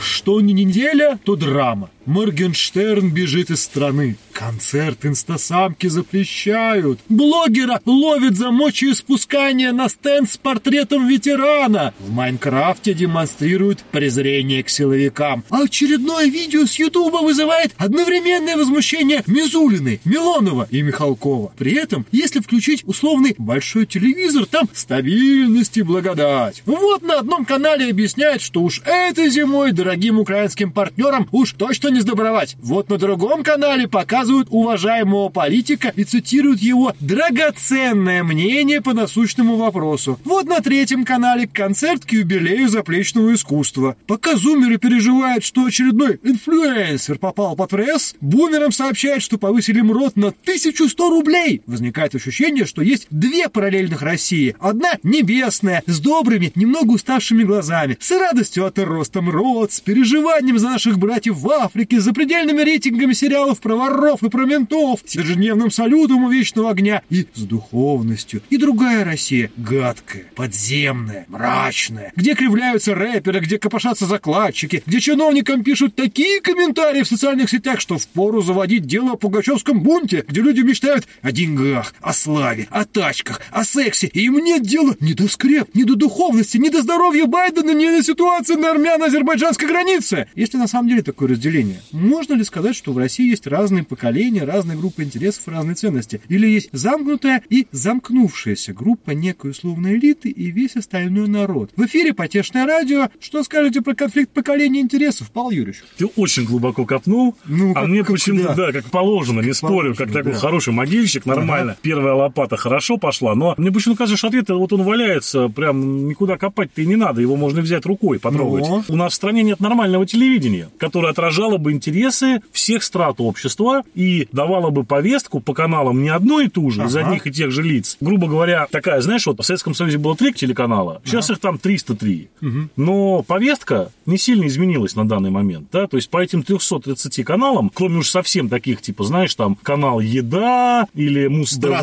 Что не неделя, то драма. Моргенштерн бежит из страны. Концерт инстасамки запрещают. Блогера ловит за мочеиспускание на стенд с портретом ветерана. В Майнкрафте демонстрируют презрение к силовикам. А очередное видео с Ютуба вызывает одновременное возмущение Мизулиной, Милонова и Михалкова. При этом, если включить условный большой телевизор, там стабильность и благодать. Вот на одном канале объясняют, что уж этой зимой дорогим украинским партнерам уж точно не сдобровать. Вот на другом канале показывают уважаемого политика и цитируют его драгоценное мнение по насущному вопросу. Вот на третьем канале концерт к юбилею заплечного искусства. Пока зумеры переживают, что очередной инфлюенсер попал под пресс, бумерам сообщают, что повысили МРОД на 1100 рублей. Возникает ощущение, что есть две параллельных России. Одна небесная, с добрыми, немного уставшими глазами, с радостью от роста МРОД, с переживанием за наших братьев в Африке, Америки с запредельными рейтингами сериалов про воров и про ментов, с ежедневным салютом у вечного огня и с духовностью. И другая Россия, гадкая, подземная, мрачная, где кривляются рэперы, где копошатся закладчики, где чиновникам пишут такие комментарии в социальных сетях, что впору заводить дело о пугачевском бунте, где люди мечтают о деньгах, о славе, о тачках, о сексе, и им нет дела ни до скреп, ни до духовности, ни до здоровья Байдена, ни до ситуации на армяно-азербайджанской границе. Если на самом деле такое разделение поколения. Можно ли сказать, что в России есть разные поколения, разные группы интересов, разные ценности? Или есть замкнутая и замкнувшаяся группа некой условной элиты и весь остальной народ? В эфире «Потешное радио». Что скажете про конфликт поколений интересов, Павел Юрьевич? Ты очень глубоко копнул, ну, а мне почему-то, да. да, как положено, не как спорю, положено, как такой да. хороший могильщик, нормально. Ага. Первая лопата хорошо пошла, но мне почему-то кажется, что ответ, вот он валяется, прям никуда копать-то и не надо, его можно взять рукой, потрогать. Но... У нас в стране нет нормального телевидения, которое отражало отражала бы интересы всех страт общества и давала бы повестку по каналам не одну и ту же, ага. из одних и тех же лиц. Грубо говоря, такая, знаешь, вот в Советском Союзе было три телеканала, сейчас ага. их там 303. Угу. Но повестка не сильно изменилась на данный момент, да, то есть по этим 330 каналам, кроме уж совсем таких, типа, знаешь, там, канал Еда или Муз-ТВ,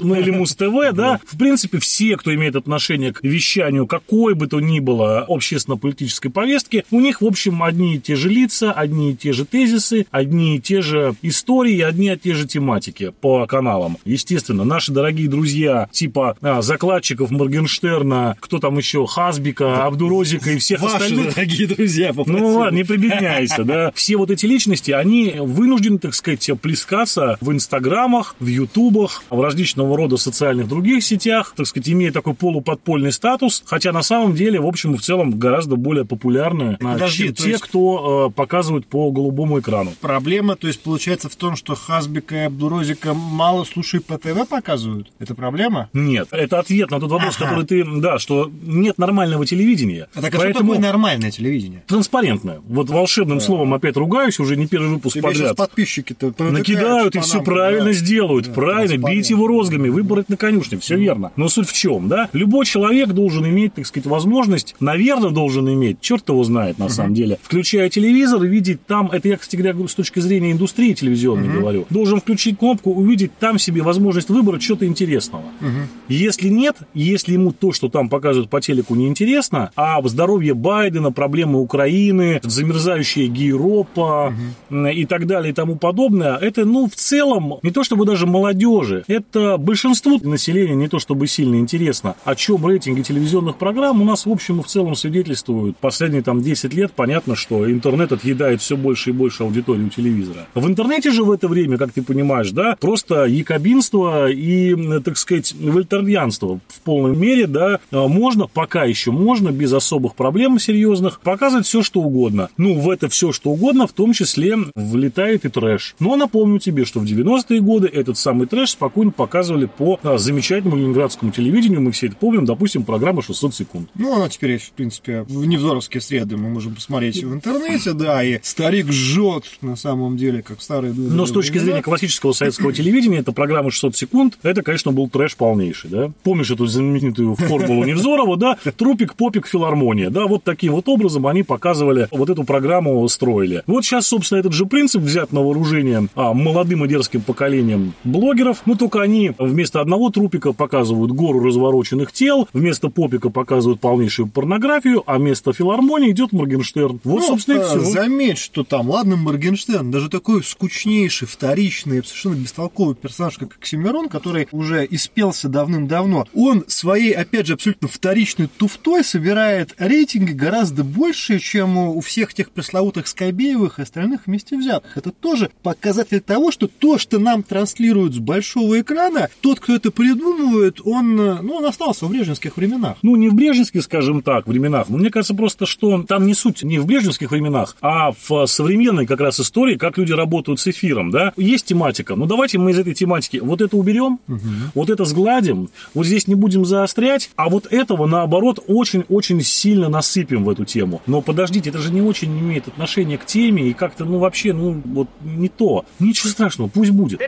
ну или Муз-ТВ, да, в принципе, все, кто имеет отношение к вещанию какой бы то ни было общественно-политической повестки, у них, в общем, одни и те же лица, одни и те же тезисы, одни и те же истории, одни и те же тематики по каналам. Естественно, наши дорогие друзья, типа а, закладчиков Моргенштерна, кто там еще, Хазбика, Абдурозика и всех Ваши остальных. Дорогие друзья, попросили. Ну ладно, не прибедняйся, да. Все вот эти личности, они вынуждены, так сказать, плескаться в инстаграмах, в ютубах, в различного рода социальных других сетях, так сказать, имея такой полуподпольный статус, хотя на самом деле, в общем в целом, гораздо более популярны, Подожди, чем те, есть... кто э, показывают по голубому экрану. Проблема, то есть, получается в том, что Хазбика и Абдурозика мало слушай по ТВ показывают? Это проблема? Нет, это ответ на тот вопрос, ага. который ты, да, что нет нормального телевидения. А так а Поэтому... что такое нормальное телевидение? Транспарентное. Вот волшебным да. словом опять ругаюсь, уже не первый выпуск Тебе подряд. подписчики-то накидают и все правильно да. сделают. Да, правильно, бейте его розгами, выбрать на конюшне, все да. верно. Но суть в чем, да? Любой человек должен иметь, так сказать, возможность, наверное, должен иметь, черт его знает на угу. самом деле, включая телевизор видеть там, это я, кстати говоря, с точки зрения индустрии телевизионной угу. говорю, должен включить кнопку, увидеть там себе возможность выбора что-то интересного. Угу. Если нет, если ему то, что там показывают по телеку, не интересно, а здоровье Байдена, проблемы Украины, замерзающая Гейропа угу. и так далее и тому подобное, это, ну, в целом, не то чтобы даже молодежи, это большинству населения не то чтобы сильно интересно, о чем рейтинги телевизионных программ у нас, в общем и в целом свидетельствуют. Последние там 10 лет понятно, что интернет отъедает все больше и больше аудитории у телевизора. В интернете же в это время, как ты понимаешь, да, просто якобинство и, так сказать, вольтерьянство в полной мере, да, можно, пока еще можно, без особых проблем серьезных, показывать все, что угодно. Ну, в это все, что угодно, в том числе влетает и трэш. Но напомню тебе, что в 90-е годы этот самый трэш спокойно показывали по а, замечательному ленинградскому телевидению, мы все это помним, допустим, программа 600 секунд. Ну, она теперь, в принципе, в невзоровские среды мы можем посмотреть в интернете, да, и старик жжет, на самом деле, как старые Но с точки зрения классического советского телевидения, эта программа 600 секунд, это, конечно, был трэш полнейший, да? Помнишь эту знаменитую формулу Невзорова, да? Трупик, попик, филармония, да? Вот таким вот образом они показывали, вот эту программу строили. Вот сейчас, собственно, этот же принцип взят на вооружение а, молодым и дерзким поколением блогеров, но только они вместо одного трупика показывают гору развороченных тел, вместо попика показывают полнейшую порнографию, а вместо филармонии идет Моргенштерн. Вот, ну, собственно, и все. Заметь, что там, ладно, Моргенштерн, даже такой скучнейший, вторичный, совершенно бестолковый персонаж, как Оксимирон, который уже испелся давным-давно, он своей, опять же, абсолютно вторичной туфтой собирает рейтинги гораздо больше, чем у всех тех пресловутых Скобеевых и остальных вместе взятых. Это тоже показатель того, что то, что нам транслируют с большого экрана, тот, кто это придумывает, он, ну, он остался в брежневских временах. Ну, не в брежневских, скажем так, временах. Но мне кажется просто, что там не суть не в брежневских временах, а в современной как раз истории, как люди работают с эфиром, да. Есть тематика, ну давайте мы из этой тематики вот это уберем, угу. вот это сгладим, вот здесь не будем заострять, а вот этого, наоборот, очень-очень сильно насыпем в эту тему. Но подождите, это же не очень имеет отношения к теме и как-то, ну, вообще, ну, вот не то. Ничего страшного, пусть будет.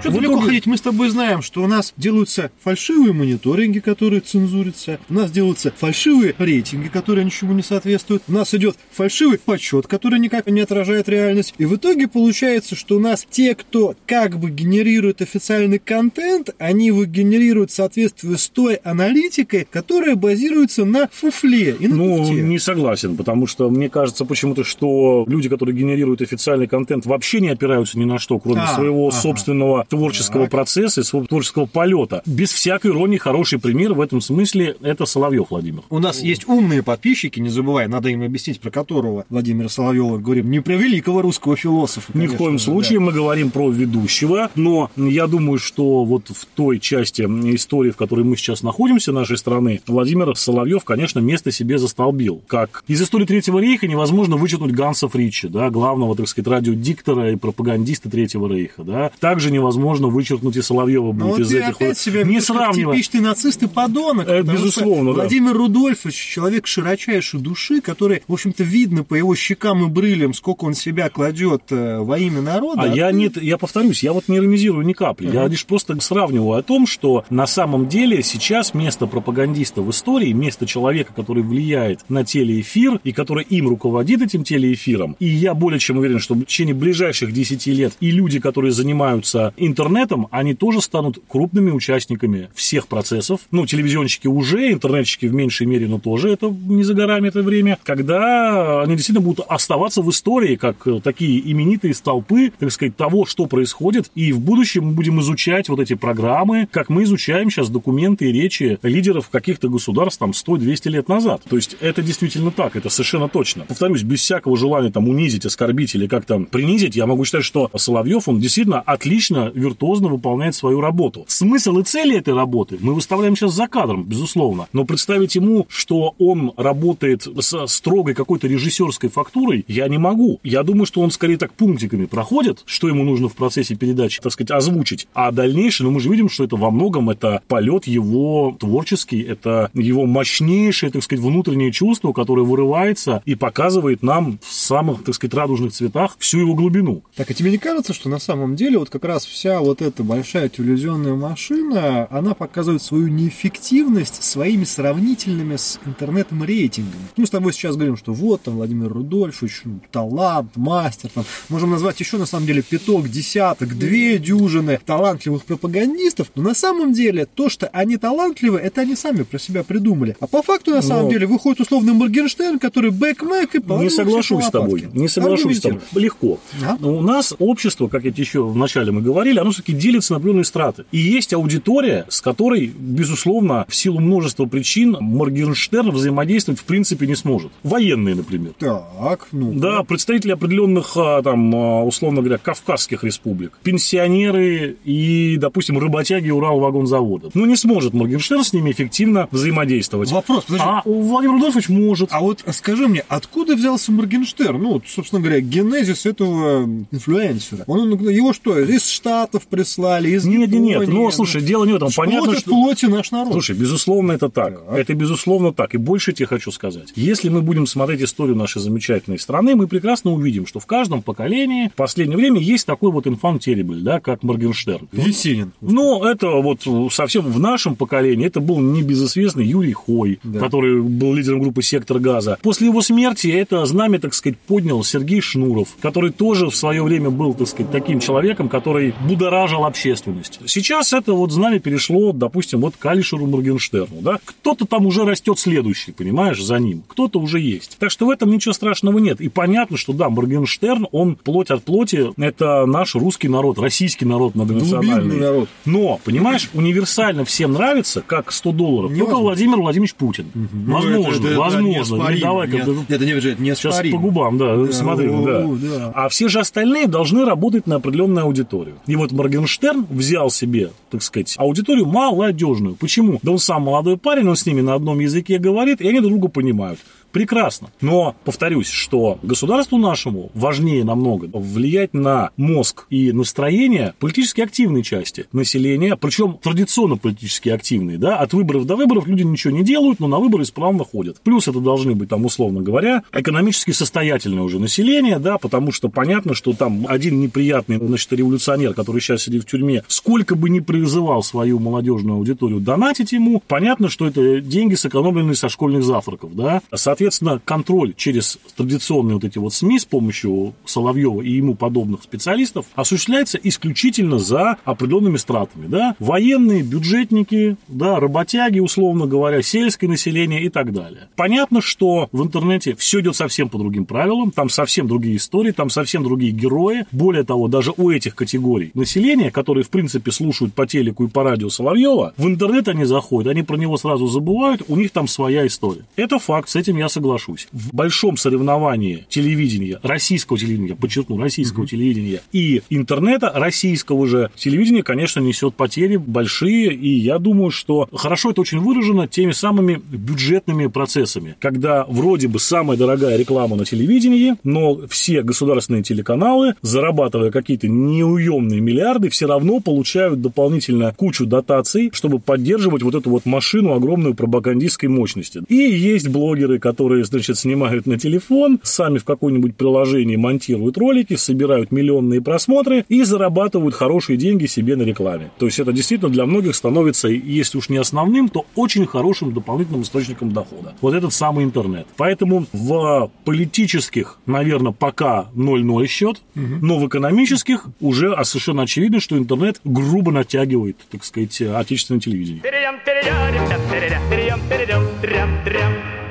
Что далеко итоге... ходить? Мы с тобой знаем, что у нас делаются фальшивые мониторинги, которые цензурятся. У нас делаются фальшивые рейтинги, которые ничему не соответствуют. У нас идет фальшивый подсчет, который никак не отражает реальность. И в итоге получается, что у нас те, кто как бы генерирует официальный контент, они его генерируют в соответствии с той аналитикой, которая базируется на фуфле и на Ну, не согласен, потому что мне кажется почему-то, что люди, которые генерируют официальный контент, вообще не опираются ни на что, кроме а, своего ага. собственного творческого так. процесса и своего творческого полета. Без всякой иронии хороший пример в этом смысле это Соловьев Владимир. У нас есть умные подписчики, не забывай, надо им объяснить, про которого Владимира Соловьева говорим, не про великого русского философа. Конечно, Ни в коем случае да. мы говорим про ведущего, но я думаю, что вот в той части истории, в которой мы сейчас находимся, нашей страны, Владимир Соловьев, конечно, место себе застолбил. Как из истории Третьего рейха невозможно вычеркнуть Ганса Фрича, да, главного, так сказать, радиодиктора и пропагандиста Третьего рейха. Да. Также невозможно невозможно вычеркнуть и Соловьева будет вот из этих. Опять себя не сравнивать. Типичный нацист и подонок. Это безусловно, да. Владимир Рудольфович, человек широчайшей души, который, в общем-то, видно по его щекам и брылям, сколько он себя кладет э, во имя народа. А, а я ты... нет, я повторюсь, я вот не иронизирую ни капли. Uh-huh. Я лишь просто сравниваю о том, что на самом деле сейчас место пропагандиста в истории, место человека, который влияет на телеэфир и который им руководит этим телеэфиром. И я более чем уверен, что в течение ближайших 10 лет и люди, которые занимаются интернетом, они тоже станут крупными участниками всех процессов. Ну, телевизионщики уже, интернетчики в меньшей мере, но тоже это не за горами это время, когда они действительно будут оставаться в истории как такие именитые столпы, так сказать, того, что происходит. И в будущем мы будем изучать вот эти программы, как мы изучаем сейчас документы и речи лидеров каких-то государств там 100-200 лет назад. То есть это действительно так, это совершенно точно. Повторюсь, без всякого желания там унизить, оскорбить или как-то принизить, я могу считать, что Соловьев, он действительно отлично виртуозно выполняет свою работу. Смысл и цели этой работы мы выставляем сейчас за кадром, безусловно. Но представить ему, что он работает с строгой какой-то режиссерской фактурой, я не могу. Я думаю, что он скорее так пунктиками проходит, что ему нужно в процессе передачи, так сказать, озвучить. А дальнейшее, ну мы же видим, что это во многом это полет его творческий, это его мощнейшее, так сказать, внутреннее чувство, которое вырывается и показывает нам в самых, так сказать, радужных цветах всю его глубину. Так, а тебе не кажется, что на самом деле вот как раз вся вот эта большая телевизионная машина, она показывает свою неэффективность своими сравнительными с интернетом рейтингами. Мы с тобой сейчас говорим, что вот там Владимир Рудольфович, ну, талант, мастер, там, можем назвать еще на самом деле пяток, десяток, две дюжины талантливых пропагандистов, но на самом деле то, что они талантливы, это они сами про себя придумали. А по факту на самом но... деле выходит условно Моргенштерн, который бэк-мэк и Не соглашусь с тобой, не соглашусь с тобой. Легко. А? У нас общество, как я еще вначале мы говорили, говорили, оно все-таки делится на определенные страты. И есть аудитория, с которой, безусловно, в силу множества причин Моргенштерн взаимодействовать в принципе не сможет. Военные, например. Так, ну. Да, представители определенных, а, там, а, условно говоря, кавказских республик. Пенсионеры и, допустим, работяги Уралвагонзавода. Ну, не сможет Моргенштерн с ними эффективно взаимодействовать. Вопрос, подожди. А Владимир Рудольфович может. А вот скажи мне, откуда взялся Моргенштерн? Ну, собственно говоря, генезис этого инфлюенсера. Он, его что, из штата Штатов прислали, из Нет, Японии. нет, ну, слушай, дело не в этом. Понятно, что... плоти наш народ. Слушай, безусловно, это так. Это безусловно так. И больше тебе хочу сказать. Если мы будем смотреть историю нашей замечательной страны, мы прекрасно увидим, что в каждом поколении в последнее время есть такой вот инфант да, как Моргенштерн. Есенин. Ну, это вот совсем в нашем поколении, это был небезызвестный Юрий Хой, Да. который был лидером группы «Сектор газа». После его смерти это знамя, так сказать, поднял Сергей Шнуров, который тоже в свое время был, так сказать, таким человеком, который будоражил общественность. Сейчас это вот знамя перешло, допустим, вот к Алишеру Моргенштерну, да? Кто-то там уже растет следующий, понимаешь, за ним. Кто-то уже есть. Так что в этом ничего страшного нет. И понятно, что да, Моргенштерн, он плоть от плоти, это наш русский народ, российский народ многонациональный. Народ. Но, понимаешь, универсально всем нравится, как 100 долларов, только Невозможно. Владимир Владимирович Путин. Ну, Возможно, это- это возможно. неоспоримо. Не давай как Нет, Это не это не Сейчас по губам, да, смотри, о, да. да. А все же остальные должны работать на определенную аудиторию. И вот Моргенштерн взял себе, так сказать, аудиторию молодежную. Почему? Да он сам молодой парень, он с ними на одном языке говорит, и они друг друга понимают. Прекрасно. Но повторюсь, что государству нашему важнее намного влиять на мозг и настроение политически активной части населения, причем традиционно политически активные, да, от выборов до выборов люди ничего не делают, но на выборы исправно ходят. Плюс это должны быть, там, условно говоря, экономически состоятельное уже население, да, потому что понятно, что там один неприятный, значит, революционер, который сейчас сидит в тюрьме, сколько бы ни призывал свою молодежную аудиторию донатить ему, понятно, что это деньги, сэкономленные со школьных завтраков, да. Соответственно, контроль через традиционные вот эти вот СМИ с помощью Соловьева и ему подобных специалистов осуществляется исключительно за определенными стратами, да. Военные, бюджетники, да, работяги, условно говоря, сельское население и так далее. Понятно, что в интернете все идет совсем по другим правилам, там совсем другие истории, там совсем другие герои. Более того, даже у этих категорий населения, которые, в принципе, слушают по телеку и по радио Соловьева, в интернет они заходят, они про него сразу забывают, у них там своя история. Это факт, с этим я соглашусь. В большом соревновании телевидения, российского телевидения, подчеркну, российского телевидения и интернета, российского же телевидения, конечно, несет потери большие, и я думаю, что хорошо это очень выражено теми самыми бюджетными процессами, когда вроде бы самая дорогая реклама на телевидении, но все государственные телеканалы, зарабатывая какие-то неуемные миллиарды, все равно получают дополнительно кучу дотаций, чтобы поддерживать вот эту вот машину огромную пропагандистской мощности. И есть блогеры, которые, значит, снимают на телефон, сами в какое-нибудь приложении монтируют ролики, собирают миллионные просмотры и зарабатывают хорошие деньги себе на рекламе. То есть это действительно для многих становится, если уж не основным, то очень хорошим дополнительным источником дохода. Вот этот самый интернет. Поэтому в политических, наверное, пока 0-0 счет, но в экономических уже совершенно очевидно, что интернет грубо натягивает, так сказать, отечественное телевидение.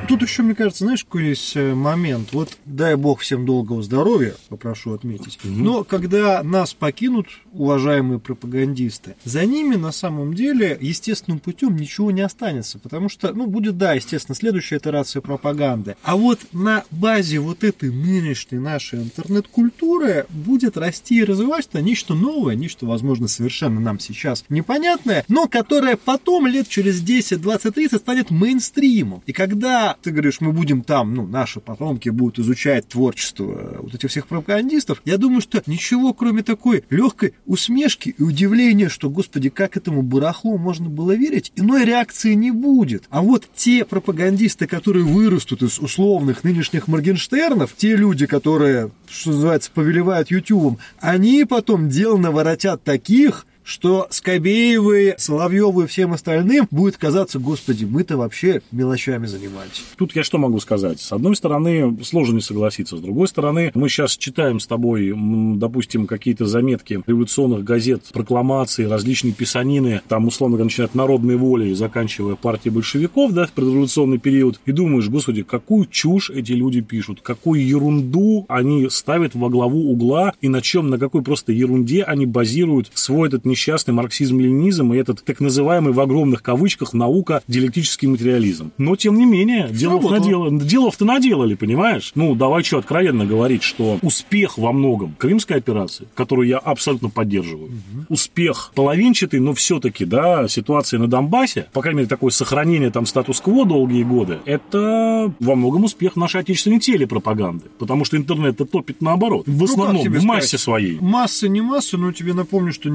Тут еще, мне кажется, знаешь, какой есть э, момент. Вот дай бог всем долгого здоровья, попрошу отметить. Но когда нас покинут уважаемые пропагандисты, за ними на самом деле естественным путем ничего не останется. Потому что, ну, будет, да, естественно, следующая итерация пропаганды. А вот на базе вот этой нынешней нашей интернет-культуры будет расти и развиваться нечто новое, нечто, возможно, совершенно нам сейчас непонятное, но которое потом лет через 10, 20, 30 станет мейнстримом. И когда ты говоришь, мы будем там, ну, наши потомки будут изучать творчество э, вот этих всех пропагандистов, я думаю, что ничего, кроме такой легкой усмешки и удивления, что, господи, как этому барахлу можно было верить, иной реакции не будет. А вот те пропагандисты, которые вырастут из условных нынешних Моргенштернов, те люди, которые, что называется, повелевают Ютубом, они потом дел наворотят таких, что Скобеевы, Соловьевы и всем остальным будет казаться, господи, мы-то вообще мелочами занимались. Тут я что могу сказать? С одной стороны, сложно не согласиться. С другой стороны, мы сейчас читаем с тобой, допустим, какие-то заметки революционных газет, прокламации, различные писанины, там, условно говоря, начиная от народной воли заканчивая партией большевиков, да, в предреволюционный период, и думаешь, господи, какую чушь эти люди пишут, какую ерунду они ставят во главу угла, и на чем, на какой просто ерунде они базируют свой этот несчастный марксизм-ленинизм и этот так называемый в огромных кавычках наука диалектический материализм. Но, тем не менее, делов, надел... делов-то наделали, понимаешь? Ну, давай что, откровенно говорить, что успех во многом Крымской операции, которую я абсолютно поддерживаю, угу. успех половинчатый, но все-таки, да, ситуация на Донбассе, по крайней мере, такое сохранение там статус-кво долгие годы, это во многом успех нашей отечественной телепропаганды, потому что интернет-то топит наоборот, в ну, основном, в массе сказать? своей. Масса не масса, но тебе напомню, что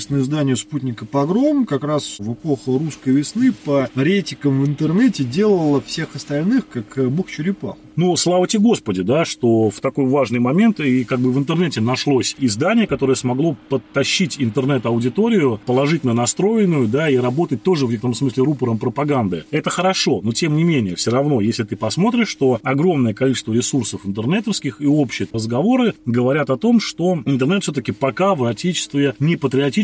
небезызвестное издание «Спутника Погром» как раз в эпоху русской весны по рейтикам в интернете делало всех остальных как э, бог черепаху. Ну, слава тебе Господи, да, что в такой важный момент и как бы в интернете нашлось издание, которое смогло подтащить интернет-аудиторию, положительно настроенную, да, и работать тоже в некотором смысле рупором пропаганды. Это хорошо, но тем не менее, все равно, если ты посмотришь, что огромное количество ресурсов интернетовских и общие разговоры говорят о том, что интернет все-таки пока в отечестве не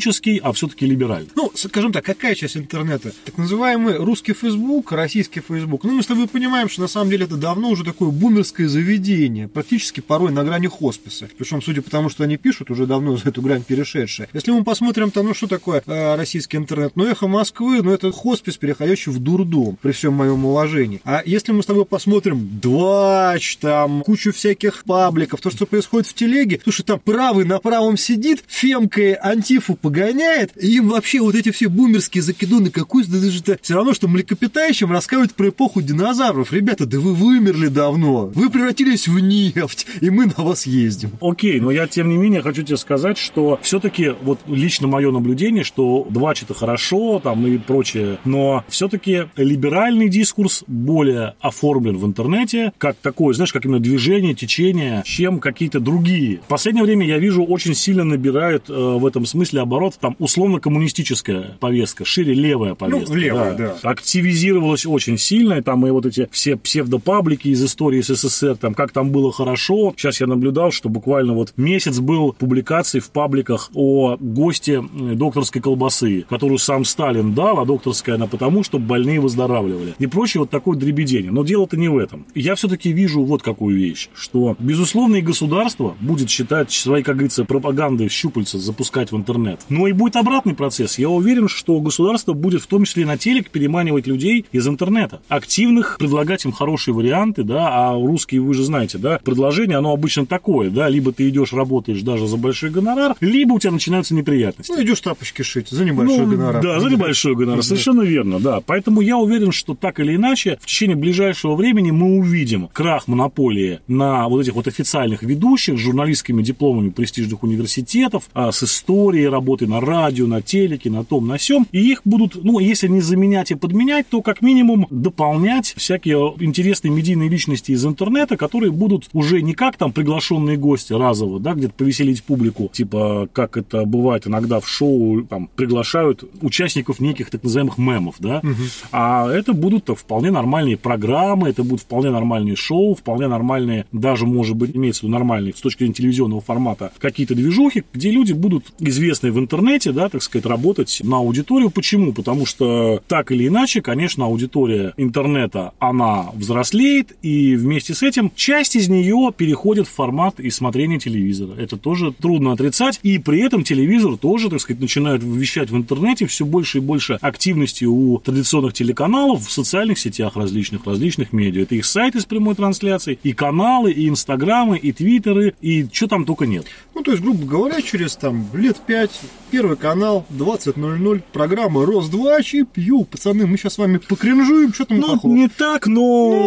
патриотический, а все-таки либеральный. Ну, скажем так, какая часть интернета? Так называемый русский Facebook, российский Facebook. Ну, с тобой понимаем, что на самом деле это давно уже такое бумерское заведение, практически порой на грани хосписа. Причем, судя по тому, что они пишут, уже давно за эту грань перешедшие. Если мы посмотрим там, ну что такое э, российский интернет, ну эхо Москвы, ну это хоспис, переходящий в дурдом, при всем моем уважении. А если мы с тобой посмотрим Двач, там кучу всяких пабликов, то, что происходит в телеге, слушай, там правый на правом сидит, фемкой антифу погоняет, и вообще вот эти все бумерские закидоны, какой даже это все равно, что млекопитающим рассказывают про эпоху динозавров. Ребята, да вы вымерли давно. Вы превратились в нефть, и мы на вас ездим. Окей, но я тем не менее хочу тебе сказать, что все-таки вот лично мое наблюдение, что два это хорошо, там и прочее, но все-таки либеральный дискурс более оформлен в интернете, как такое, знаешь, как именно движение, течение, чем какие-то другие. В последнее время я вижу, очень сильно набирает э, в этом смысле оборот там условно-коммунистическая повестка, шире левая ну, повестка. Ну, левая, да. да. Активизировалась очень сильно, и там и вот эти все псевдопаблики из истории СССР, там, как там было хорошо. Сейчас я наблюдал, что буквально вот месяц был публикаций в пабликах о госте докторской колбасы, которую сам Сталин дал, а докторская она потому, чтобы больные выздоравливали. И прочее вот такое дребедение. Но дело-то не в этом. Я все-таки вижу вот какую вещь, что, безусловно, и государство будет считать свои, как говорится, пропаганды щупальца запускать в интернет. Но и будет обратный процесс. Я уверен, что государство будет в том числе на телек переманивать людей из интернета. Активных, предлагать им хорошие варианты, да, а русские, вы же знаете, да, предложение, оно обычно такое, да, либо ты идешь, работаешь даже за большой гонорар, либо у тебя начинаются неприятности. Ну, идешь тапочки шить за небольшой ну, гонорар. Да, за небольшой гонорар, совершенно верно, да. Поэтому я уверен, что так или иначе, в течение ближайшего времени мы увидим крах монополии на вот этих вот официальных ведущих с журналистскими дипломами престижных университетов, а с историей работы на радио, на телеке, на том, на сём. И их будут, ну, если не заменять и подменять, то как минимум дополнять всякие интересные медийные личности из интернета, которые будут уже не как там приглашенные гости разово, да, где-то повеселить публику, типа как это бывает иногда в шоу, там приглашают участников неких так называемых мемов, да, угу. а это будут вполне нормальные программы, это будут вполне нормальные шоу, вполне нормальные, даже может быть имеется в виду нормальные с точки зрения телевизионного формата какие-то движухи, где люди будут известны в интернете, да, так сказать, работать на аудиторию. Почему? Потому что так или иначе, конечно, аудитория интернета, она взрослеет, и вместе с этим часть из нее переходит в формат и смотрения телевизора. Это тоже трудно отрицать. И при этом телевизор тоже, так сказать, начинает вещать в интернете все больше и больше активности у традиционных телеканалов в социальных сетях различных, различных медиа. Это их сайты с прямой трансляцией, и каналы, и инстаграмы, и твиттеры, и что там только нет. Ну, то есть, грубо говоря, через там лет пять Первый канал, 20.00, программа «Рос-2», и пью, пацаны, мы сейчас с вами покринжуем, что там Ну, плохого? не так, но...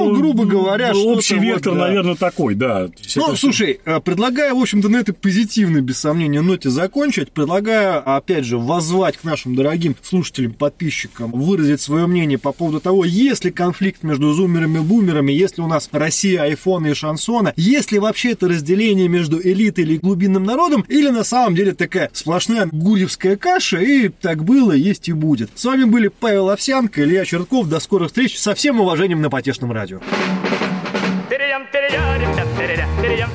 Ну, грубо говоря, что Общий вектор, вот, да. наверное, такой, да. Ну, слушай, все... предлагаю, в общем-то, на этой позитивной, без сомнения, ноте закончить. Предлагаю, опять же, воззвать к нашим дорогим слушателям, подписчикам, выразить свое мнение по поводу того, есть ли конфликт между зумерами и бумерами, есть ли у нас Россия, айфона и шансона, есть ли вообще это разделение между элитой или глубинным народом, или на самом деле такая сплошная гурьевская каша, и так было, есть и будет. С вами были Павел Овсянко, Илья Чертков. До скорых встреч. Со всем уважением на Потешном радио. Перейдем, перейдем,